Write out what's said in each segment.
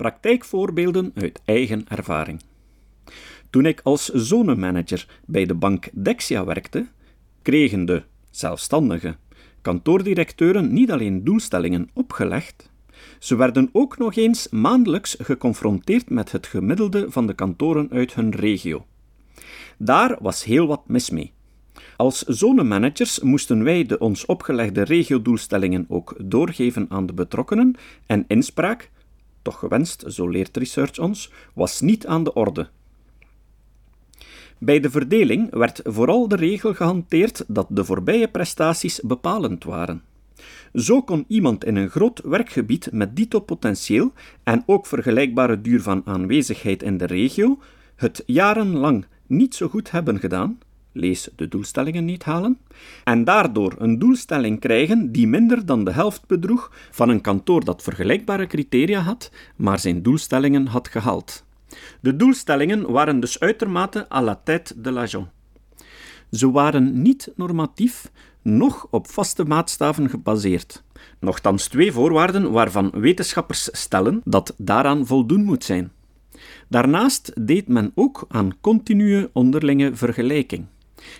Praktijkvoorbeelden uit eigen ervaring. Toen ik als zonnemanager bij de bank Dexia werkte, kregen de zelfstandige kantoordirecteuren niet alleen doelstellingen opgelegd, ze werden ook nog eens maandelijks geconfronteerd met het gemiddelde van de kantoren uit hun regio. Daar was heel wat mis mee. Als zonemanagers moesten wij de ons opgelegde regiodoelstellingen ook doorgeven aan de betrokkenen en inspraak, toch gewenst, zo leert research ons, was niet aan de orde. Bij de verdeling werd vooral de regel gehanteerd dat de voorbije prestaties bepalend waren. Zo kon iemand in een groot werkgebied met dito potentieel en ook vergelijkbare duur van aanwezigheid in de regio het jarenlang niet zo goed hebben gedaan, lees de doelstellingen niet halen, en daardoor een doelstelling krijgen die minder dan de helft bedroeg van een kantoor dat vergelijkbare criteria had, maar zijn doelstellingen had gehaald. De doelstellingen waren dus uitermate à la tête de l'agent. Ze waren niet normatief, noch op vaste maatstaven gebaseerd. Nochtans twee voorwaarden waarvan wetenschappers stellen dat daaraan voldoen moet zijn. Daarnaast deed men ook aan continue onderlinge vergelijking.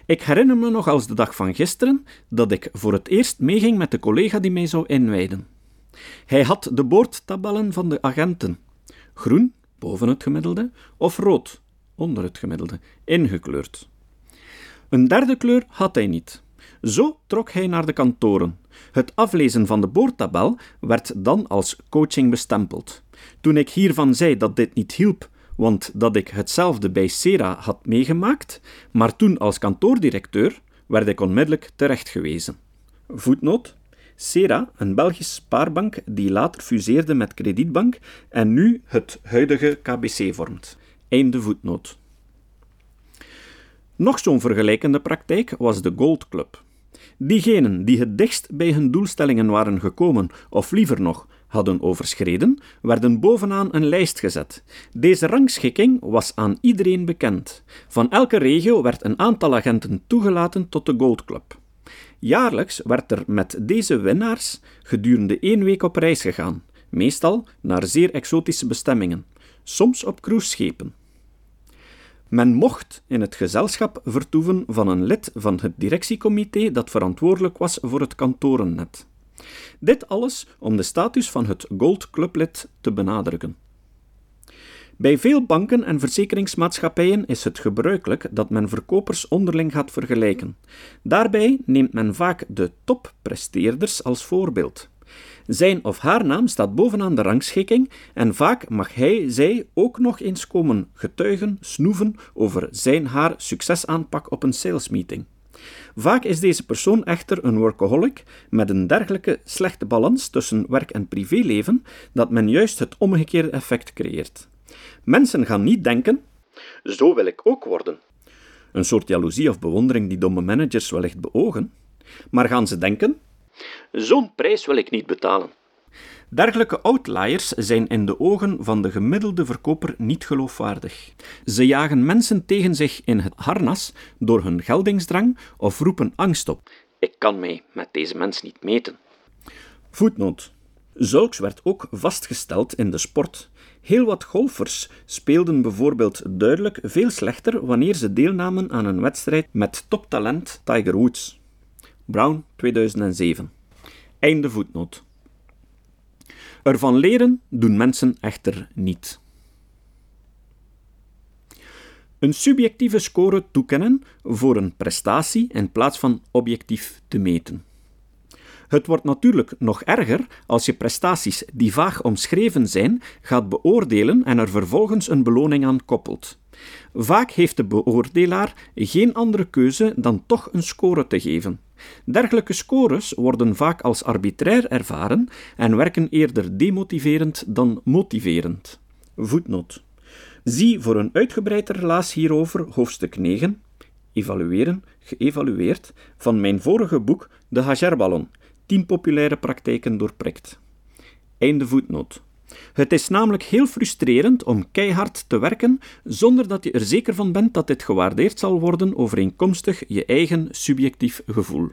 Ik herinner me nog als de dag van gisteren dat ik voor het eerst meeging met de collega die mij zou inwijden. Hij had de boordtabellen van de agenten. Groen, boven het gemiddelde, of rood, onder het gemiddelde, ingekleurd. Een derde kleur had hij niet. Zo trok hij naar de kantoren. Het aflezen van de boordtabel werd dan als coaching bestempeld. Toen ik hiervan zei dat dit niet hielp, want dat ik hetzelfde bij Sera had meegemaakt, maar toen als kantoordirecteur werd ik onmiddellijk terechtgewezen. Voetnoot. Sera, een Belgische spaarbank die later fuseerde met Kredietbank en nu het huidige KBC vormt. Einde voetnoot. Nog zo'n vergelijkende praktijk was de Gold Club. Diegenen die het dichtst bij hun doelstellingen waren gekomen, of liever nog, hadden overschreden, werden bovenaan een lijst gezet. Deze rangschikking was aan iedereen bekend. Van elke regio werd een aantal agenten toegelaten tot de Gold Club. Jaarlijks werd er met deze winnaars gedurende één week op reis gegaan, meestal naar zeer exotische bestemmingen, soms op cruiseschepen. Men mocht in het gezelschap vertoeven van een lid van het directiecomité dat verantwoordelijk was voor het kantorennet. Dit alles om de status van het Gold Clublid te benadrukken. Bij veel banken en verzekeringsmaatschappijen is het gebruikelijk dat men verkopers onderling gaat vergelijken. Daarbij neemt men vaak de toppresteerders als voorbeeld. Zijn of haar naam staat bovenaan de rangschikking en vaak mag hij, zij ook nog eens komen getuigen, snoeven over zijn haar succesaanpak op een salesmeeting. Vaak is deze persoon echter een workaholic met een dergelijke slechte balans tussen werk en privéleven dat men juist het omgekeerde effect creëert. Mensen gaan niet denken: zo wil ik ook worden. Een soort jaloezie of bewondering die domme managers wellicht beogen, maar gaan ze denken: zo'n prijs wil ik niet betalen. Dergelijke outliers zijn in de ogen van de gemiddelde verkoper niet geloofwaardig. Ze jagen mensen tegen zich in het harnas door hun geldingsdrang of roepen angst op. Ik kan mij met deze mens niet meten. Voetnoot. Zulks werd ook vastgesteld in de sport. Heel wat golfers speelden bijvoorbeeld duidelijk veel slechter wanneer ze deelnamen aan een wedstrijd met toptalent Tiger Woods. Brown 2007. Einde voetnoot. Ervan leren doen mensen echter niet. Een subjectieve score toekennen voor een prestatie in plaats van objectief te meten. Het wordt natuurlijk nog erger als je prestaties die vaag omschreven zijn gaat beoordelen en er vervolgens een beloning aan koppelt. Vaak heeft de beoordelaar geen andere keuze dan toch een score te geven. Dergelijke scores worden vaak als arbitrair ervaren en werken eerder demotiverend dan motiverend. Voetnoot. Zie voor een uitgebreid relaas hierover hoofdstuk 9, evalueren, geëvalueerd, van mijn vorige boek De Hagerballon, 10 populaire praktijken doorprikt. Einde voetnoot. Het is namelijk heel frustrerend om keihard te werken zonder dat je er zeker van bent dat dit gewaardeerd zal worden overeenkomstig je eigen subjectief gevoel.